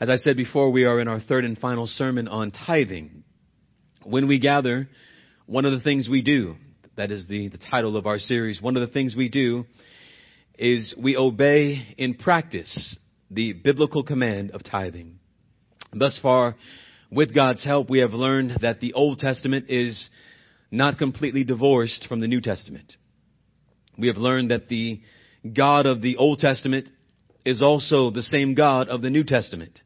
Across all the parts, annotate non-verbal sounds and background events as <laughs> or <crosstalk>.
As I said before, we are in our third and final sermon on tithing. When we gather, one of the things we do, that is the, the title of our series, one of the things we do is we obey in practice the biblical command of tithing. Thus far, with God's help, we have learned that the Old Testament is not completely divorced from the New Testament. We have learned that the God of the Old Testament is also the same God of the New Testament.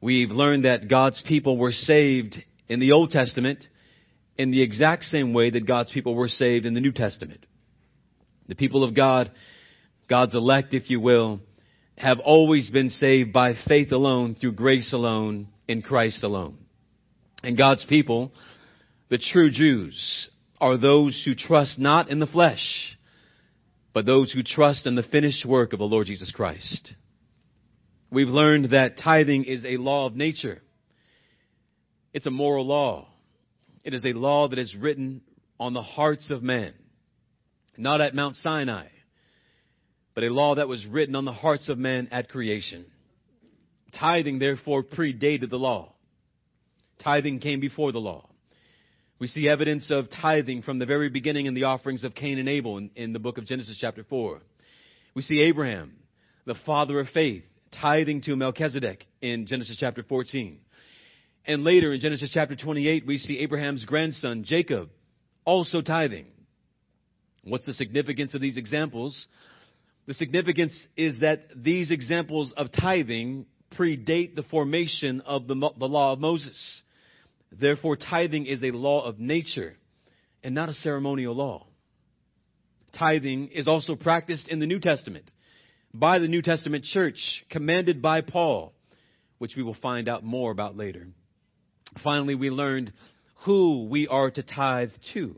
We've learned that God's people were saved in the Old Testament in the exact same way that God's people were saved in the New Testament. The people of God, God's elect, if you will, have always been saved by faith alone, through grace alone, in Christ alone. And God's people, the true Jews, are those who trust not in the flesh, but those who trust in the finished work of the Lord Jesus Christ. We've learned that tithing is a law of nature. It's a moral law. It is a law that is written on the hearts of men, not at Mount Sinai, but a law that was written on the hearts of men at creation. Tithing, therefore, predated the law. Tithing came before the law. We see evidence of tithing from the very beginning in the offerings of Cain and Abel in, in the book of Genesis chapter 4. We see Abraham, the father of faith, tithing to Melchizedek in Genesis chapter 14. And later in Genesis chapter 28, we see Abraham's grandson, Jacob, also tithing. What's the significance of these examples? The significance is that these examples of tithing predate the formation of the, the law of Moses. Therefore, tithing is a law of nature and not a ceremonial law. Tithing is also practiced in the New Testament by the New Testament church, commanded by Paul, which we will find out more about later. Finally, we learned who we are to tithe to.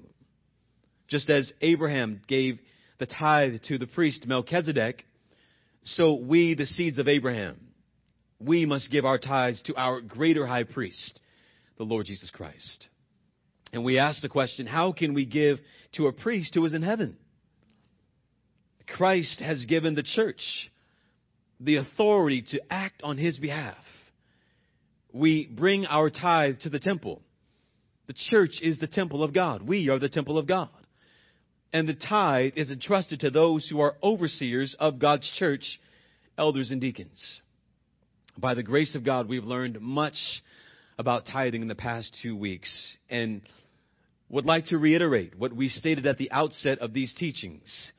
Just as Abraham gave the tithe to the priest Melchizedek, so we, the seeds of Abraham, we must give our tithes to our greater high priest, the Lord Jesus Christ. And we ask the question, how can we give to a priest who is in heaven? Christ has given the church the authority to act on his behalf. We bring our tithe to the temple. The church is the temple of God. We are the temple of God. And the tithe is entrusted to those who are overseers of God's church, elders and deacons. By the grace of God, we've learned much about tithing in the past two weeks and would like to reiterate what we stated at the outset of these teachings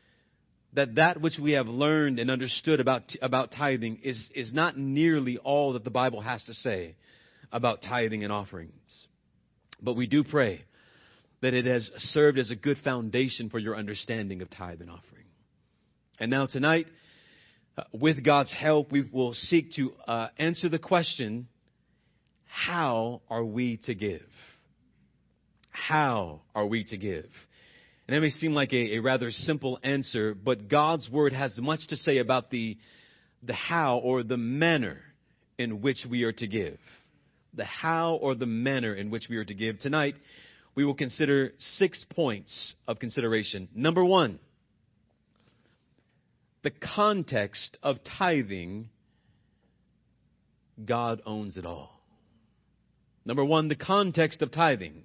that that which we have learned and understood about, about tithing is, is not nearly all that the Bible has to say about tithing and offerings. But we do pray that it has served as a good foundation for your understanding of tithe and offering. And now tonight, uh, with God's help, we will seek to uh, answer the question how are we to give? How are we to give? And it may seem like a, a, rather simple answer, but God's Word has much to say about the, the how or the manner in which we are to give. The how or the manner in which we are to give. Tonight, we will consider six points of consideration. Number one, the context of tithing, God owns it all. Number one, the context of tithing,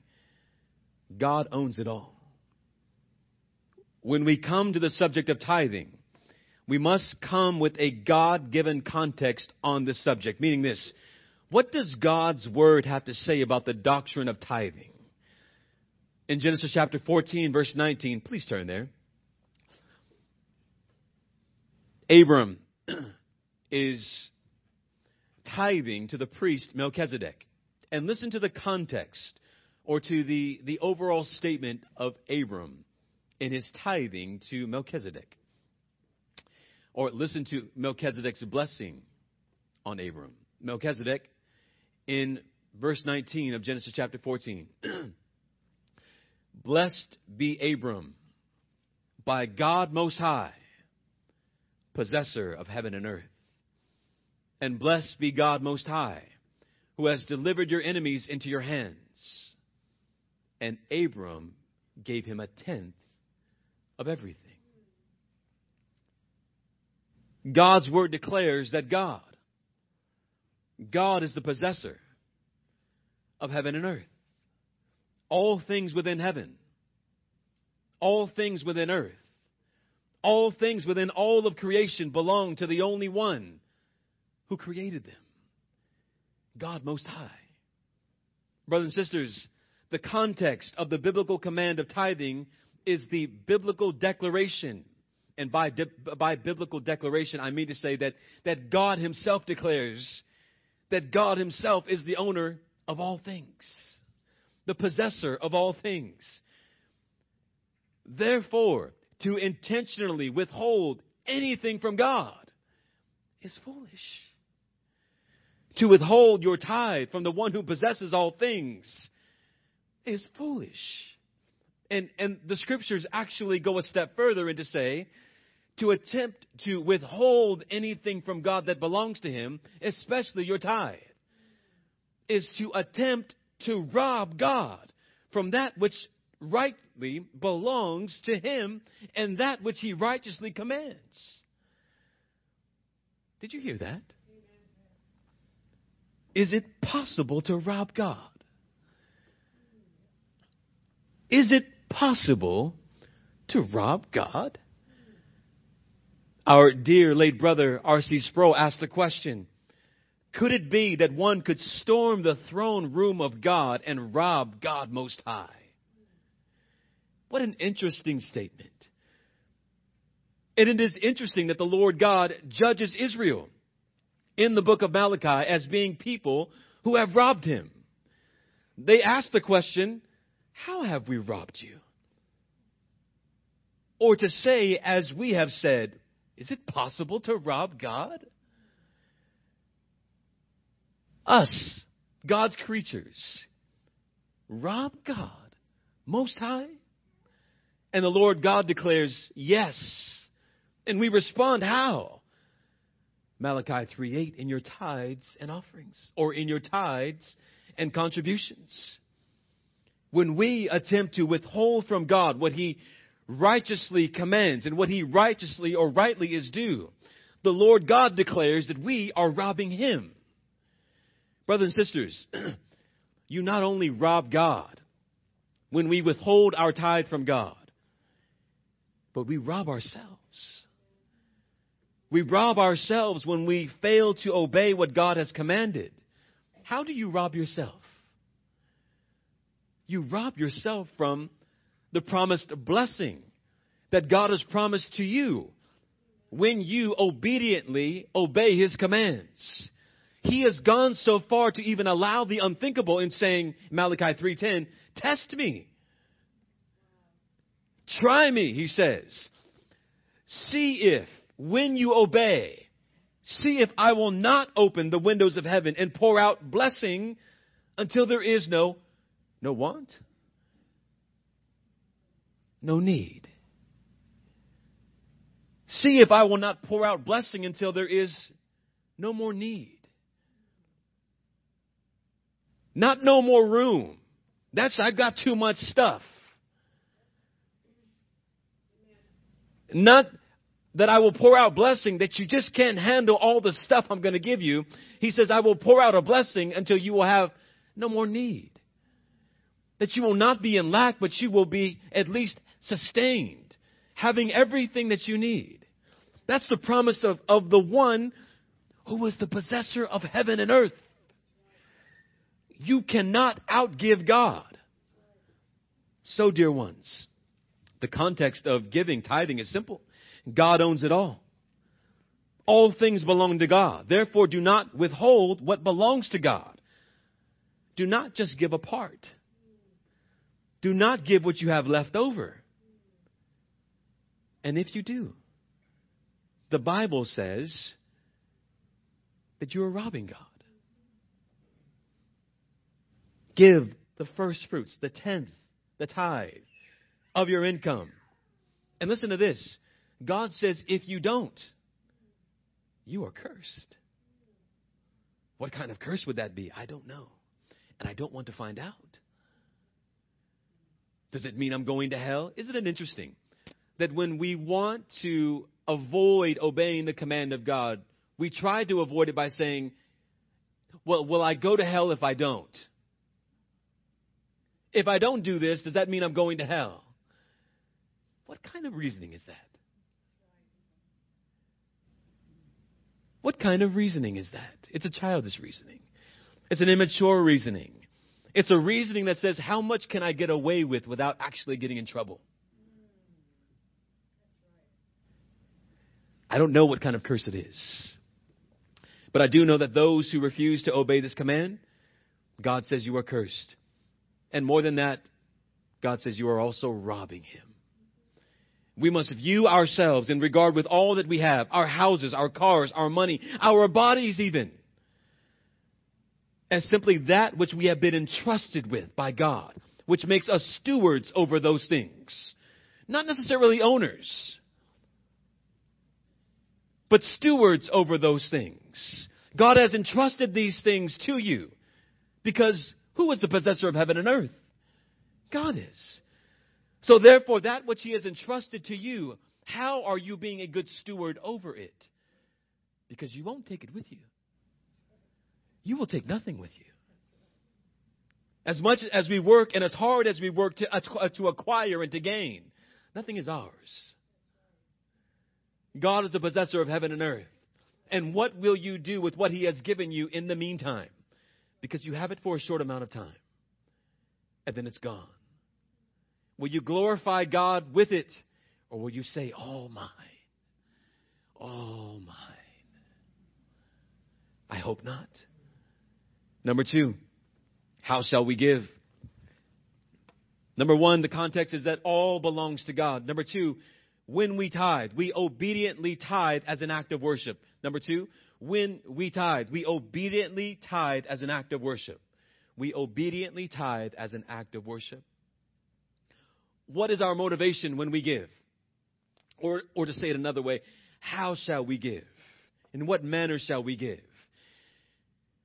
God owns it all. When we come to the subject of tithing, we must come with a God given context on this subject, meaning this. What does God's word have to say about the doctrine of tithing? In Genesis chapter 14, verse 19, please turn there. Abram <clears throat> is tithing to the priest Melchizedek. And listen to the context or to the, the overall statement of Abram in his tithing to Melchizedek. Or listen to Melchizedek's blessing on Abram. Melchizedek, in verse 19 of Genesis chapter 14, <clears throat> Blessed be Abram by God Most High possessor of heaven and earth. And blessed be God Most High, who has delivered your enemies into your hands. And Abram gave him a tenth of everything. God's word declares that God, God is the possessor of heaven and earth. All things within heaven, all things within earth, all things within all of creation belong to the only one who created them God Most High. Brothers and sisters, the context of the biblical command of tithing is the biblical declaration. And by, by biblical declaration, I mean to say that, that God Himself declares that God Himself is the owner of all things, the possessor of all things. Therefore, to intentionally withhold anything from God is foolish. To withhold your tithe from the one who possesses all things is foolish. And, and the scriptures actually go a step further and to say, to attempt to withhold anything from God that belongs to Him, especially your tithe, is to attempt to rob God from that which rightly belongs to Him and that which He righteously commands. Did you hear that? Is it possible to rob God? Is it possible to rob God? Our dear late brother R.C. Sproul asked the question Could it be that one could storm the throne room of God and rob God Most High? What an interesting statement. And it is interesting that the Lord God judges Israel in the book of Malachi as being people who have robbed him. They ask the question, How have we robbed you? Or to say, as we have said, Is it possible to rob God? Us, God's creatures, rob God Most High? And the Lord God declares, Yes. And we respond, How? Malachi 3:8 in your tithes and offerings or in your tithes and contributions. When we attempt to withhold from God what he righteously commands and what he righteously or rightly is due, the Lord God declares that we are robbing him. Brothers and sisters, <clears throat> you not only rob God when we withhold our tithe from God, but we rob ourselves. We rob ourselves when we fail to obey what God has commanded. How do you rob yourself? You rob yourself from the promised blessing that God has promised to you when you obediently obey His commands. He has gone so far to even allow the unthinkable in saying, Malachi 3.10, test me. Try me, he says. See if when you obey, see if I will not open the windows of heaven and pour out blessing until there is no no want, no need. See if I will not pour out blessing until there is no more need. Not no more room. That's I've got too much stuff. Not that I will pour out blessing that you just can't handle all the stuff I'm going to give you. He says, I will pour out a blessing until you will have no more need. That you will not be in lack, but you will be at least sustained, having everything that you need. That's the promise of, of the one who was the possessor of heaven and earth. You cannot outgive God. So, dear ones, the context of giving, tithing is simple. God owns it all. All things belong to God. Therefore, do not withhold what belongs to God. Do not just give a part. Do not give what you have left over. And if you do, the Bible says that you are robbing God. Give the first fruits, the tenth, the tithe of your income. And listen to this God says, if you don't, you are cursed. What kind of curse would that be? I don't know. And I don't want to find out. Does it mean I'm going to hell? Isn't it interesting that when we want to avoid obeying the command of God, we try to avoid it by saying, Well, will I go to hell if I don't? If I don't do this, does that mean I'm going to hell? What kind of reasoning is that? What kind of reasoning is that? It's a childish reasoning. It's an immature reasoning. It's a reasoning that says, how much can I get away with without actually getting in trouble? I don't know what kind of curse it is. But I do know that those who refuse to obey this command, God says you are cursed. And more than that, God says you are also robbing Him. We must view ourselves in regard with all that we have, our houses, our cars, our money, our bodies even, as simply that which we have been entrusted with by God, which makes us stewards over those things. Not necessarily owners, but stewards over those things. God has entrusted these things to you because who is the possessor of heaven and earth? God is. So therefore, that which He has entrusted to you, how are you being a good steward over it? Because you won't take it with you. You will take nothing with you. As much as we work and as hard as we work to, uh, to acquire and to gain, nothing is ours. God is the possessor of heaven and earth. And what will you do with what He has given you in the meantime? because you have it for a short amount of time and then it's gone? Will you glorify God with it or will you say, All mine? All mine? I hope not. Number two, how shall we give? Number one, the context is that all belongs to God. Number two, when we tithe, we obediently tithe as an act of worship. Number two, when we tithe, we obediently tithe as an act of worship. We obediently tithe as an act of worship. What is our motivation when we give? Or, or to say it another way, how shall we give? In what manner shall we give?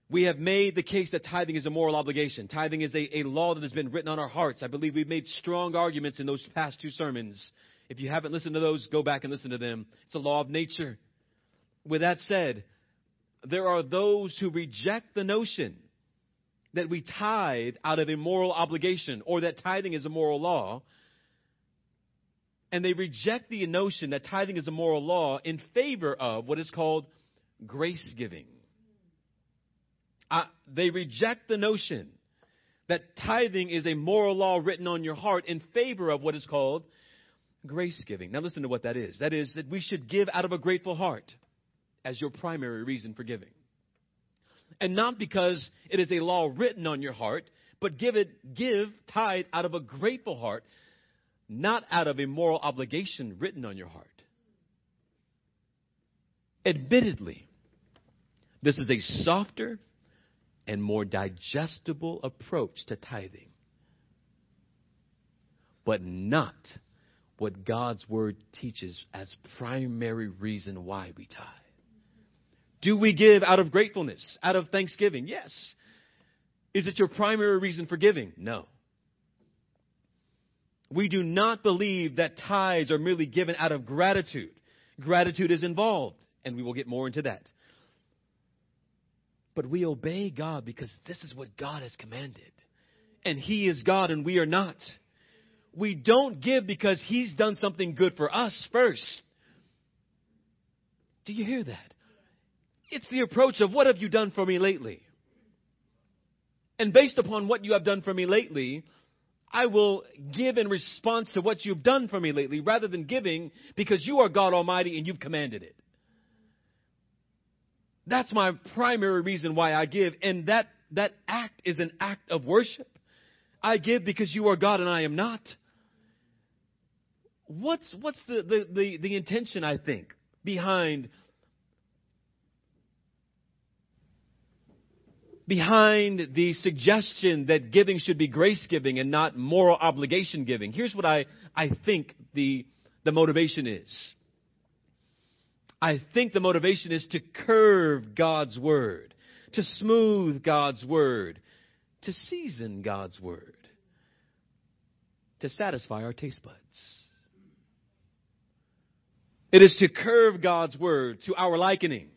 We have made the case that tithing is a moral obligation. Tithing is a, a law that has been written on our hearts. I believe we've made strong arguments in those past two sermons. If you haven't listened to those, go back and listen to them. It's a law of nature. With that said, there are those who reject the notion that we tithe out of a moral obligation or that tithing is a moral law. And they reject the notion that tithing is a moral law in favor of what is called grace giving. Uh, they reject the notion that tithing is a moral law written on your heart in favor of what is called grace giving. Now, listen to what that is. That is that we should give out of a grateful heart as your primary reason for giving. And not because it is a law written on your heart, but give it, give tithe out of a grateful heart, not out of a moral obligation written on your heart. Admittedly, this is a softer and more digestible approach to tithing, but not what God's Word teaches as primary reason why we tithe. Do we give out of gratefulness, out of thanksgiving? Yes. Is it your primary reason for giving? No. We do not believe that tithes are merely given out of gratitude. Gratitude is involved, and we will get more into that. But we obey God because this is what God has commanded. And He is God and we are not. We don't give because He's done something good for us first. Do you hear that? It's the approach of what have you done for me lately? And based upon what you have done for me lately, I will give in response to what you've done for me lately rather than giving because you are God Almighty and you've commanded it. That's my primary reason why I give. And that, that act is an act of worship. I give because you are God and I am not. What's, what's the, the, the, the intention, I think, behind behind the suggestion that giving should be grace giving and not moral obligation giving. Here's what I, I think the, the motivation is. I think the motivation is to curve God's word, to smooth God's word, to season God's word, to satisfy our taste buds. It is to curve God's word to our likening.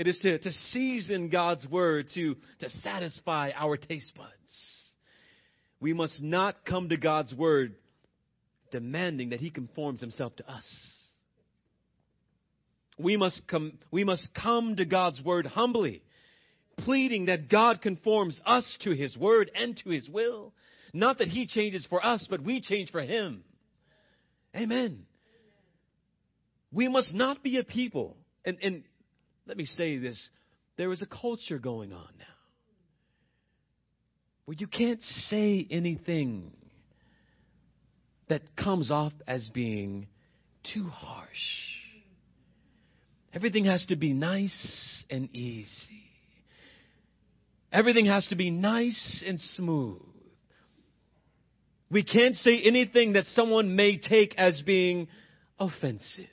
It is to, to season God's word to, to satisfy our taste buds. We must not come to God's word demanding that he conforms himself to us. We must come, we must come to God's word humbly, pleading that God conforms us to his word and to his will. Not that he changes for us, but we change for him. Amen. We must not be a people, and, and let me say this there is a culture going on now where you can't say anything that comes off as being too harsh. Everything has to be nice and easy. Everything has to be nice and smooth. We can't say anything that someone may take as being offensive.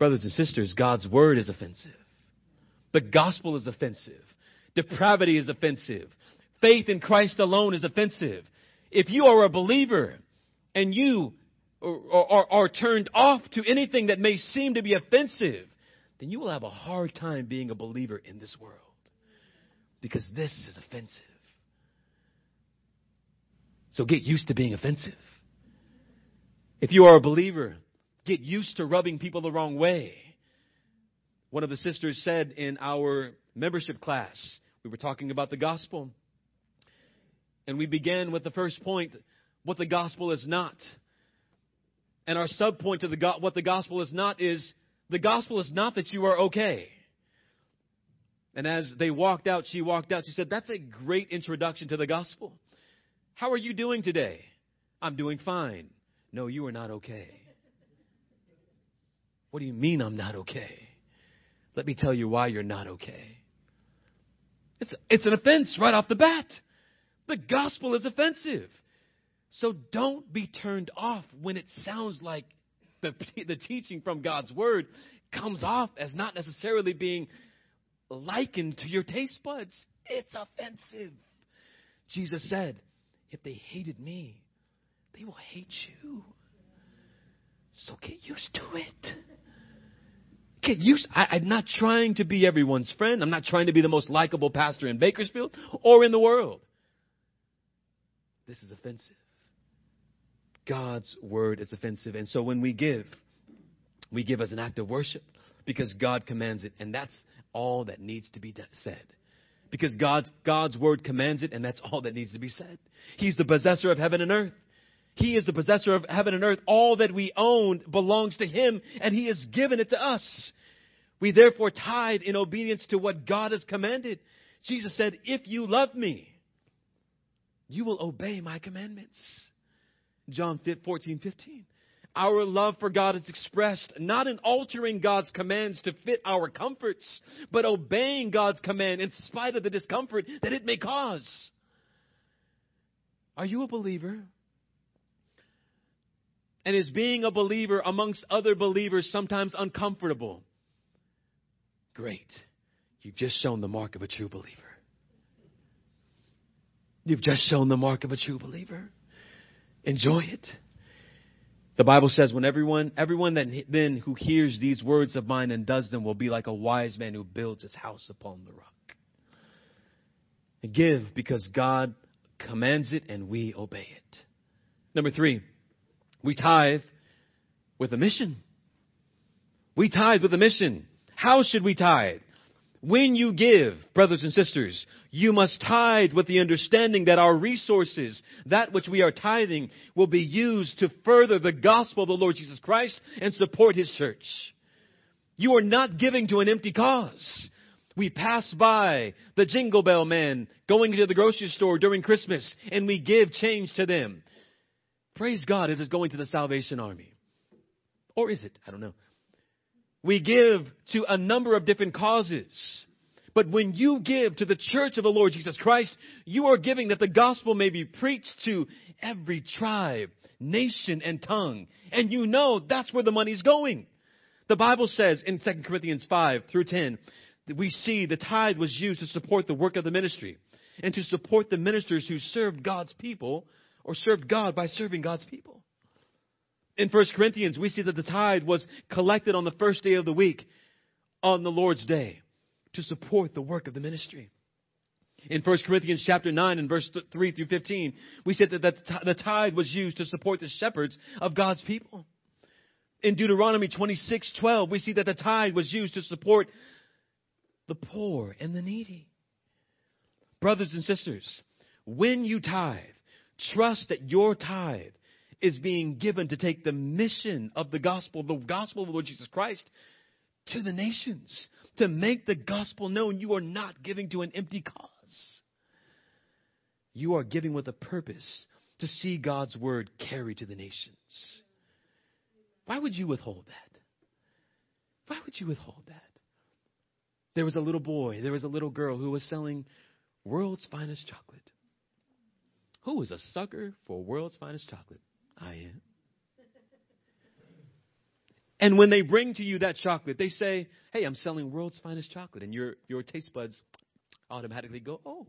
Brothers and sisters, God's word is offensive. The gospel is offensive. Depravity is offensive. Faith in Christ alone is offensive. If you are a believer and you are, are, are, turned off to anything that may seem to be offensive, then you will have a hard time being a believer in this world. Because this is offensive. So get used to being offensive. If you are a believer, get used to rubbing people the wrong way. One of the sisters said in our membership class, we were talking about the gospel. And we began with the first point what the gospel is not. And our subpoint to the go- what the gospel is not is the gospel is not that you are okay. And as they walked out, she walked out. She said, That's a great introduction to the gospel. How are you doing today? I'm doing fine. No, you are not okay. What do you mean I'm not okay? Let me tell you why you're not okay. It's, it's an offense right off the bat. The gospel is offensive. So don't be turned off when it sounds like the, <laughs> the teaching from God's word comes off as not necessarily being likened to your taste buds. It's offensive. Jesus said, if they hated me, they will hate you. So get used to it. Get used. I, am not trying to be everyone's friend. I'm not trying to be the most likable pastor in Bakersfield or in the world. This is offensive. God's word is offensive. And so when we give, we give as an act of worship because God commands it. And that's all that needs to be said. Because God's, God's word commands it, and that's all that needs to be said. He's the possessor of heaven and earth. He is the possessor of heaven and earth. All that we own belongs to Him, and He has given it to us. We therefore tithe in obedience to what God has commanded. Jesus said, If you love me, you will obey my commandments. John 14, 15. Our love for God is expressed not in altering God's commands to fit our comforts, but obeying God's command in spite of the discomfort that it may cause. Are you a believer? And is being a believer amongst other believers sometimes uncomfortable? Great. You've just shown the mark of a true believer. You've just shown the mark of a true believer. Enjoy it. The Bible says, when everyone, everyone that then who hears these words of mine and does them will be like a wise man who builds his house upon the rock. Give because God commands it and we obey it. Number three, we tithe with a mission. We tithe with a mission. How should we tithe? When you give, brothers and sisters, you must tithe with the understanding that our resources, that which we are tithing, will be used to further the gospel of the Lord Jesus Christ and support His church. You are not giving to an empty cause. We pass by the jingle bell man going to the grocery store during Christmas and we give change to them. Praise God, it is going to the Salvation Army. Or is it? I don't know. We give to a number of different causes. But when you give to the church of the Lord Jesus Christ, you are giving that the gospel may be preached to every tribe, nation, and tongue. And you know that's where the money's going. The Bible says in 2 Corinthians 5 through 10 that we see the tithe was used to support the work of the ministry and to support the ministers who served God's people or served God by serving God's people. In 1 Corinthians, we see that the tithe was collected on the first day of the week on the Lord's day to support the work of the ministry. In 1 Corinthians chapter 9 and verse 3 through 15, we said that the tithe was used to support the shepherds of God's people. In Deuteronomy 26, 12, we see that the tithe was used to support the poor and the needy. Brothers and sisters, when you tithe, trust that your tithe is being given to take the mission of the gospel, the gospel of the Lord Jesus Christ, to the nations, to make the gospel known. You are not giving to an empty cause. You are giving with a purpose to see God's word carried to the nations. Why would you withhold that? Why would you withhold that? There was a little boy, there was a little girl who was selling world's finest chocolate. Who is a sucker for world's finest chocolate? I am. <laughs> And when they bring to you that chocolate, they say, Hey, I'm selling world's finest chocolate. And your, your taste buds automatically go, Oh.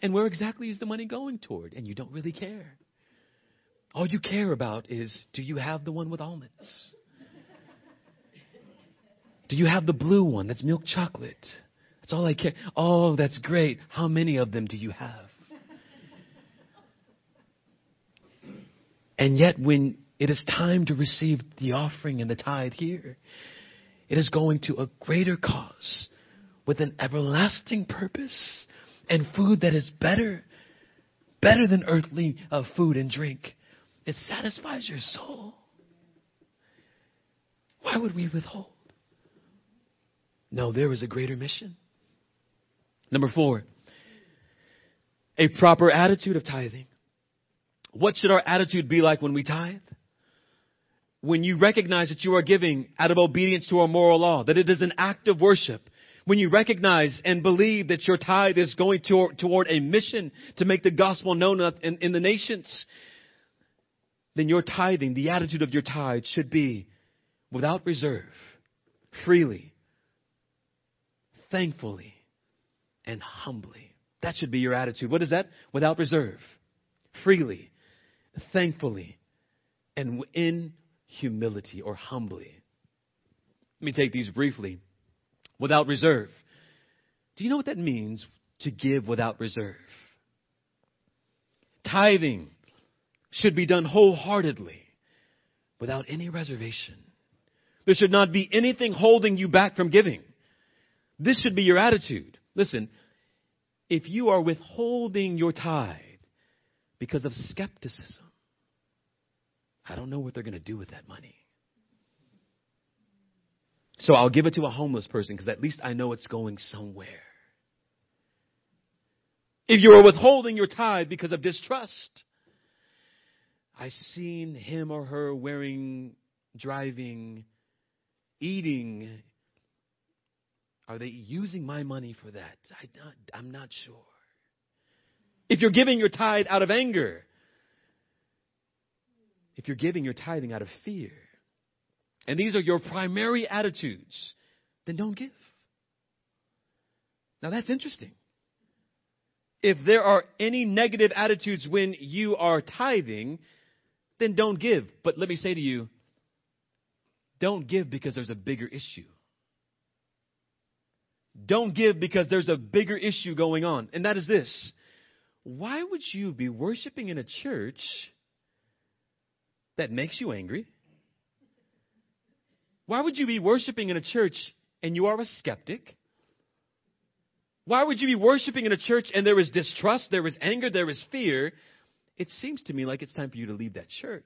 And where exactly is the money going toward? And you don't really care. All you care about is do you have the one with almonds? Do you have the blue one that's milk chocolate? That's all I care. Oh, that's great. How many of them do you have? And yet, when it is time to receive the offering and the tithe here, it is going to a greater cause with an everlasting purpose and food that is better, better than earthly uh, food and drink. It satisfies your soul. Why would we withhold? No, there is a greater mission. Number four, a proper attitude of tithing. What should our attitude be like when we tithe? When you recognize that you are giving out of obedience to our moral law, that it is an act of worship, when you recognize and believe that your tithe is going to, toward a mission to make the gospel known in, in the nations, then your tithing, the attitude of your tithe should be without reserve, freely, thankfully, and humbly. That should be your attitude. What is that? Without reserve, freely, thankfully, and in humility or humbly. Let me take these briefly. Without reserve. Do you know what that means to give without reserve? Tithing should be done wholeheartedly without any reservation. There should not be anything holding you back from giving. This should be your attitude. Listen, if you are withholding your tithe because of skepticism, I don't know what they're going to do with that money. So I'll give it to a homeless person because at least I know it's going somewhere. If you are withholding your tithe because of distrust, I've seen him or her wearing, driving, eating. Are they using my money for that? I, I'm not sure. If you're giving your tithe out of anger, if you're giving your tithing out of fear, and these are your primary attitudes, then don't give. Now that's interesting. If there are any negative attitudes when you are tithing, then don't give. But let me say to you, don't give because there's a bigger issue. Don't give because there's a bigger issue going on, and that is this. Why would you be worshiping in a church that makes you angry? Why would you be worshiping in a church and you are a skeptic? Why would you be worshiping in a church and there is distrust, there is anger, there is fear? It seems to me like it's time for you to leave that church.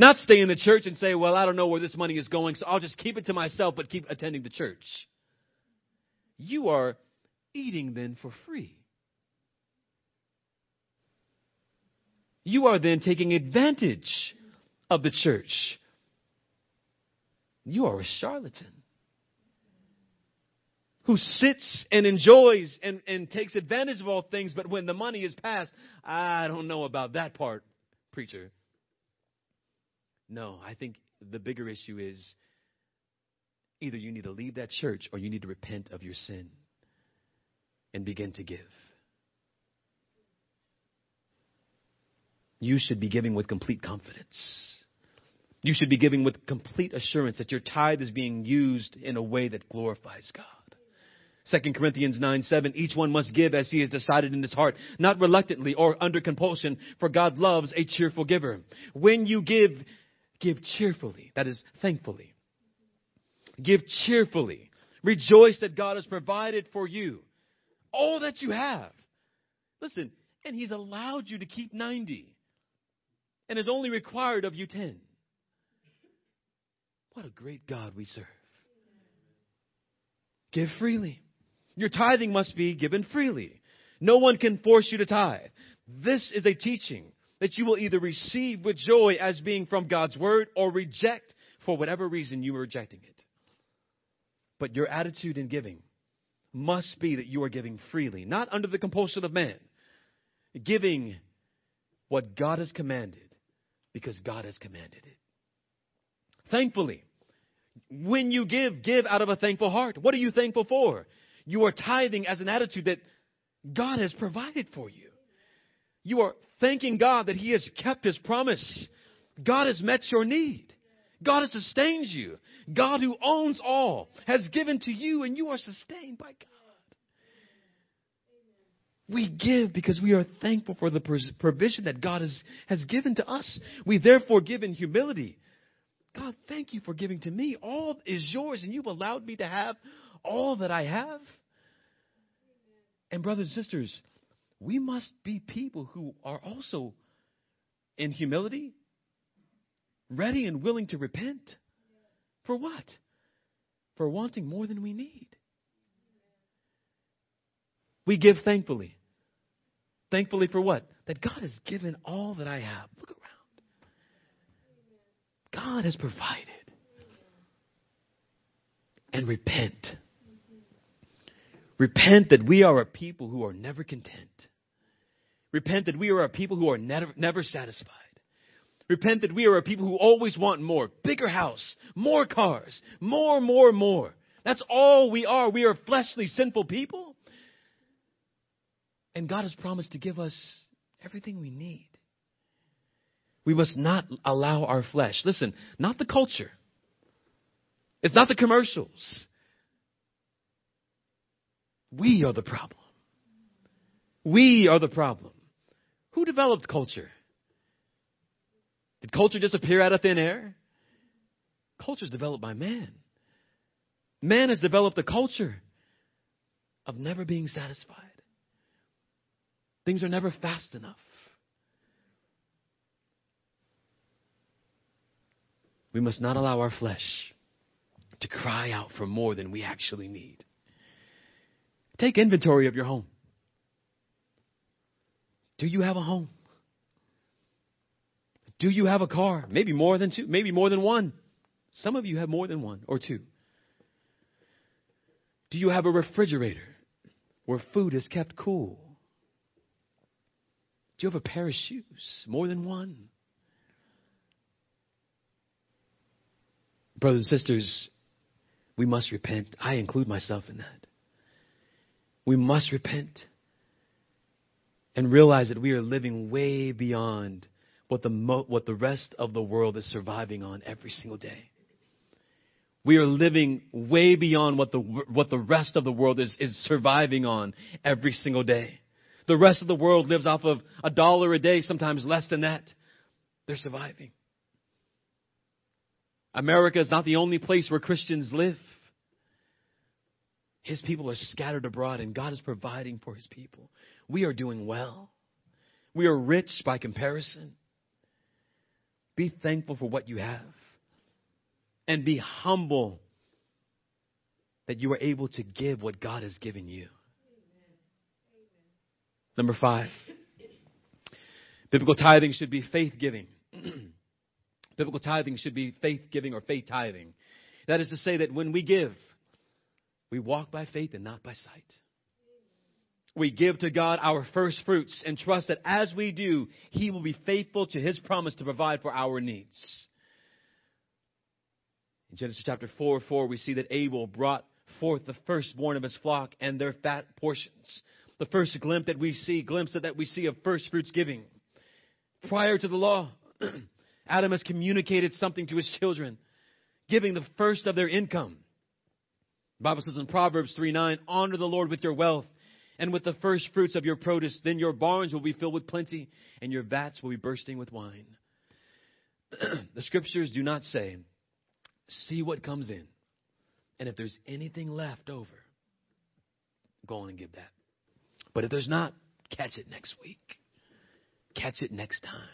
Not stay in the church and say, well, I don't know where this money is going, so I'll just keep it to myself, but keep attending the church. You are eating then for free. You are then taking advantage of the church. You are a charlatan who sits and enjoys and, and takes advantage of all things, but when the money is passed, I don't know about that part, preacher. No, I think the bigger issue is either you need to leave that church or you need to repent of your sin and begin to give. you should be giving with complete confidence. You should be giving with complete assurance that your tithe is being used in a way that glorifies God. 2 Corinthians 9 7, each one must give as he has decided in his heart, not reluctantly or under compulsion, for God loves a cheerful giver. When you give, give cheerfully. That is, thankfully. Give cheerfully. Rejoice that God has provided for you all that you have. Listen, and He's allowed you to keep 90 and has only required of you 10. What a great God we serve. Give freely. Your tithing must be given freely. No one can force you to tithe. This is a teaching that you will either receive with joy as being from God's word or reject for whatever reason you are rejecting it. But your attitude in giving must be that you are giving freely, not under the compulsion of man. Giving what God has commanded because God has commanded it. Thankfully, when you give, give out of a thankful heart. What are you thankful for? You are tithing as an attitude that God has provided for you. You are thanking God that He has kept His promise. God has met your need. God has sustained you. God who owns all has given to you and you are sustained by God. We give because we are thankful for the provision that God has, has given to us. We therefore give in humility. God, thank you for giving to me. All is yours, and you've allowed me to have all that I have. And, brothers and sisters, we must be people who are also in humility, ready and willing to repent. For what? For wanting more than we need. We give thankfully. Thankfully for what? That God has given all that I have. Look around. God has provided. And repent. Repent that we are a people who are never content. Repent that we are a people who are never, never satisfied. Repent that we are a people who always want more. Bigger house, more cars, more, more, more. That's all we are. We are fleshly, sinful people. And God has promised to give us everything we need. We must not allow our flesh, listen, not the culture, it's not the commercials. We are the problem. We are the problem. Who developed culture? Did culture just appear out of thin air? Culture is developed by man. Man has developed a culture of never being satisfied. Things are never fast enough. We must not allow our flesh to cry out for more than we actually need. Take inventory of your home. Do you have a home? Do you have a car? Maybe more than two, maybe more than one. Some of you have more than one or two. Do you have a refrigerator where food is kept cool? Do you have a pair of shoes? More than one? Brothers and sisters, we must repent. I include myself in that. We must repent and realize that we are living way beyond what the, mo- what the rest of the world is surviving on every single day. We are living way beyond what the, what the rest of the world is, is surviving on every single day. The rest of the world lives off of a dollar a day, sometimes less than that. They're surviving. America is not the only place where Christians live. His people are scattered abroad, and God is providing for His people. We are doing well. We are rich by comparison. Be thankful for what you have, and be humble that you are able to give what God has given you. Number five, biblical tithing should be faith giving. <clears throat> biblical tithing should be faith giving or faith tithing. That is to say that when we give, we walk by faith and not by sight. We give to God our first fruits and trust that as we do, He will be faithful to His promise to provide for our needs. In Genesis chapter 4 4, we see that Abel brought forth the firstborn of his flock and their fat portions the first glimpse that we see, glimpse that we see of first fruits giving. Prior to the law, <clears throat> Adam has communicated something to his children, giving the first of their income. The Bible says in Proverbs 3 9, honor the Lord with your wealth and with the first fruits of your produce. Then your barns will be filled with plenty and your vats will be bursting with wine. <clears throat> the scriptures do not say, see what comes in. And if there's anything left over, go on and give that. But if there's not, catch it next week. Catch it next time.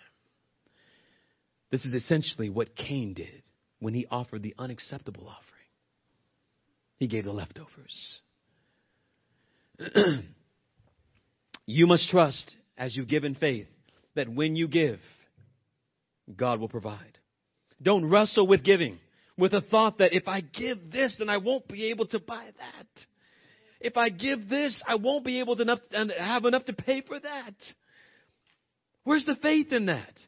This is essentially what Cain did when he offered the unacceptable offering. He gave the leftovers. <clears throat> you must trust, as you give in faith, that when you give, God will provide. Don't wrestle with giving with a thought that if I give this, then I won't be able to buy that. If I give this, I won't be able to enough, have enough to pay for that. Where's the faith in that?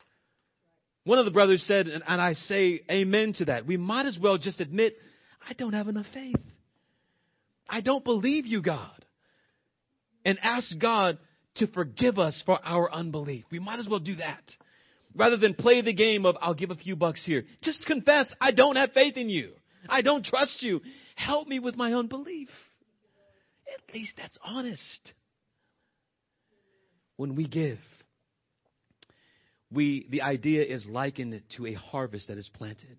One of the brothers said, and I say amen to that. We might as well just admit, I don't have enough faith. I don't believe you, God. And ask God to forgive us for our unbelief. We might as well do that. Rather than play the game of, I'll give a few bucks here. Just confess, I don't have faith in you. I don't trust you. Help me with my unbelief. At least that's honest. When we give, we, the idea is likened to a harvest that is planted.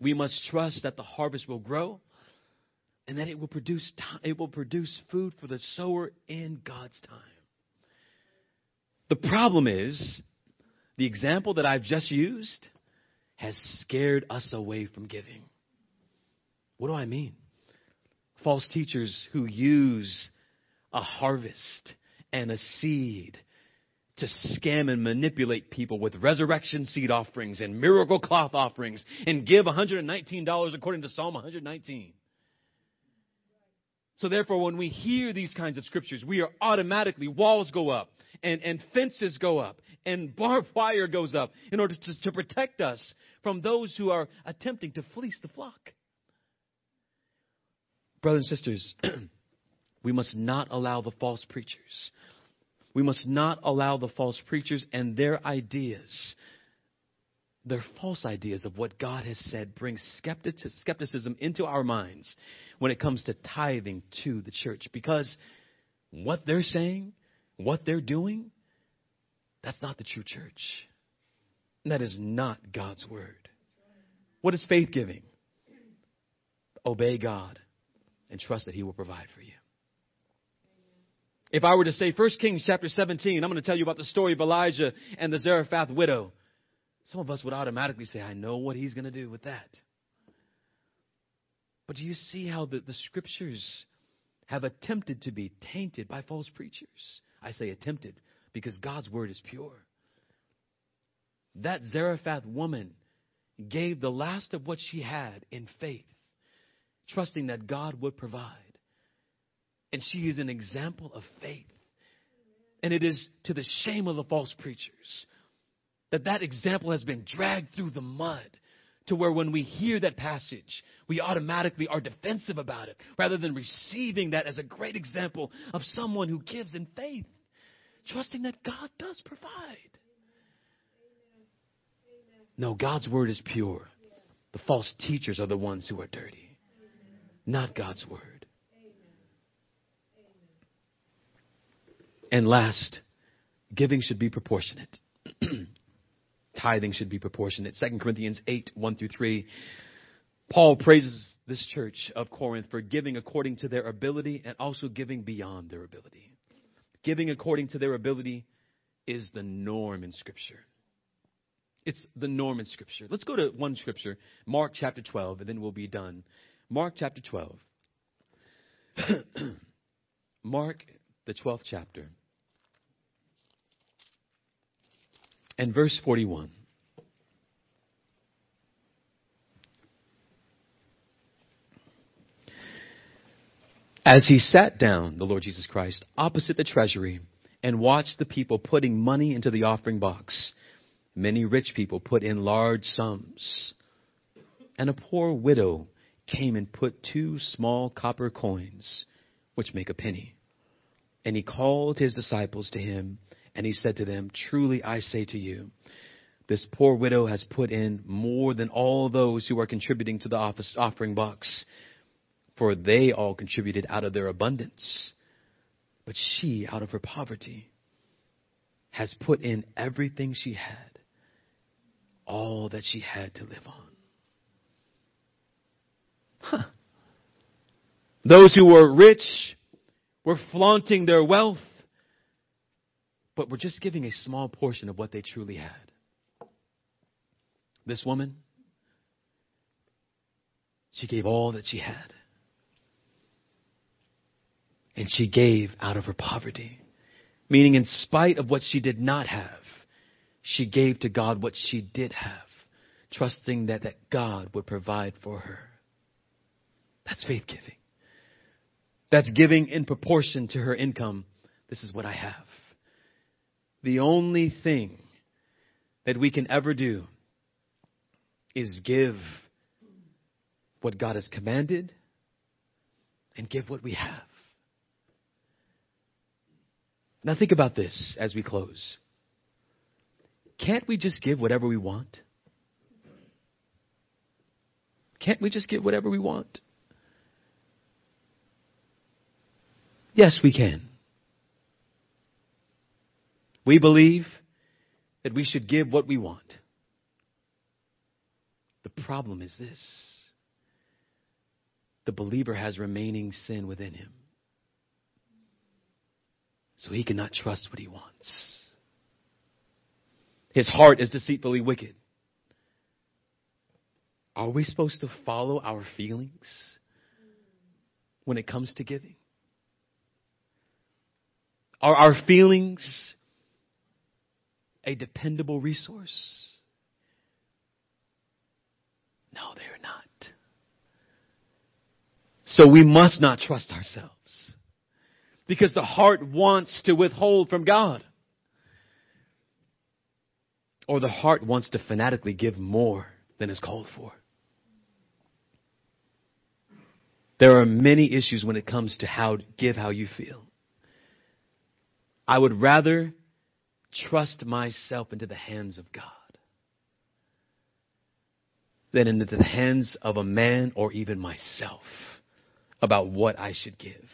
We must trust that the harvest will grow and that it will produce it will produce food for the sower in God's time. The problem is the example that I've just used has scared us away from giving. What do I mean? False teachers who use a harvest and a seed to scam and manipulate people with resurrection seed offerings and miracle cloth offerings and give $119 according to Psalm 119. So therefore, when we hear these kinds of scriptures, we are automatically, walls go up and, and fences go up and barbed <laughs> wire goes up in order to, to protect us from those who are attempting to fleece the flock. Brothers and sisters, <clears throat> we must not allow the false preachers. We must not allow the false preachers and their ideas their false ideas of what God has said bring skepticism into our minds when it comes to tithing to the church. Because what they're saying, what they're doing, that's not the true church. That is not God's word. What is faith giving? Obey God and trust that He will provide for you. If I were to say 1 Kings chapter 17, I'm going to tell you about the story of Elijah and the Zarephath widow. Some of us would automatically say, I know what he's going to do with that. But do you see how the, the scriptures have attempted to be tainted by false preachers? I say attempted because God's word is pure. That Zarephath woman gave the last of what she had in faith, trusting that God would provide. And she is an example of faith. And it is to the shame of the false preachers that that example has been dragged through the mud to where when we hear that passage, we automatically are defensive about it rather than receiving that as a great example of someone who gives in faith, trusting that God does provide. No, God's word is pure. The false teachers are the ones who are dirty, not God's word. And last, giving should be proportionate. Tithing should be proportionate. 2 Corinthians 8, 1 through 3. Paul praises this church of Corinth for giving according to their ability and also giving beyond their ability. Giving according to their ability is the norm in Scripture. It's the norm in Scripture. Let's go to one Scripture, Mark chapter 12, and then we'll be done. Mark chapter 12. <clears throat> Mark, the 12th chapter. and verse 41. As he sat down, the Lord Jesus Christ, opposite the treasury and watched the people putting money into the offering box, many rich people put in large sums. And a poor widow came and put two small copper coins, which make a penny. And he called his disciples to him And he said to them, Truly I say to you, this poor widow has put in more than all those who are contributing to the office offering box, for they all contributed out of their abundance. But she, out of her poverty, has put in everything she had, all that she had to live on. Huh. Those who were rich were flaunting their wealth, but were just giving a small portion of what they truly had. This woman, she gave all that she had. And she gave out of her poverty. Meaning, in spite of what she did not have, she gave to God what she did have, trusting that, that God would provide for her. That's faith giving. That's giving in proportion to her income. This is what I have. The only thing that we can ever do is give what God has commanded and give what we have. Now think about this as we close. Can't we just give whatever we want? Can't we just give whatever we want? Yes, we can. We believe that we should give what we want. The problem is this the believer has remaining sin within him. So he cannot trust what he wants. His heart is deceitfully wicked. Are we supposed to follow our feelings when it comes to giving? Are our feelings a dependable resource? No, they're not. So we must not trust ourselves. Because the heart wants to withhold from God. Or the heart wants to fanatically give more than is called for. There are many issues when it comes to how to give how you feel. I would rather trust myself into the hands of God than into the hands of a man or even myself about what I should give.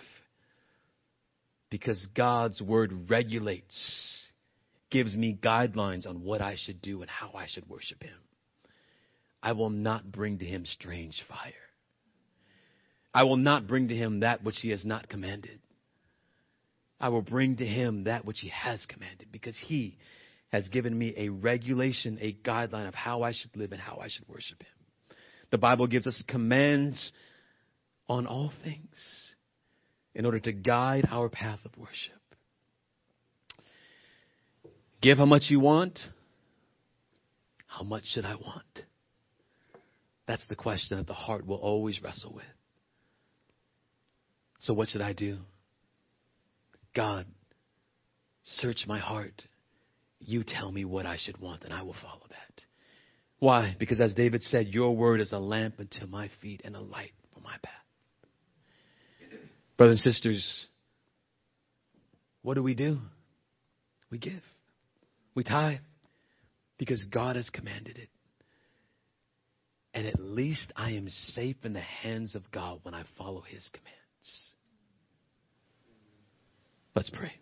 Because God's word regulates, gives me guidelines on what I should do and how I should worship Him. I will not bring to Him strange fire. I will not bring to Him that which He has not commanded. I will bring to Him that which He has commanded because He has given me a regulation, a guideline of how I should live and how I should worship Him. The Bible gives us commands on all things in order to guide our path of worship. Give how much you want. How much should I want? That's the question that the heart will always wrestle with. So, what should I do? God, search my heart. You tell me what I should want, and I will follow that. Why? Because as David said, Your word is a lamp unto my feet and a light for my path. Brothers and sisters, what do we do? We give. We tithe because God has commanded it. And at least I am safe in the hands of God when I follow His commands. Let's pray.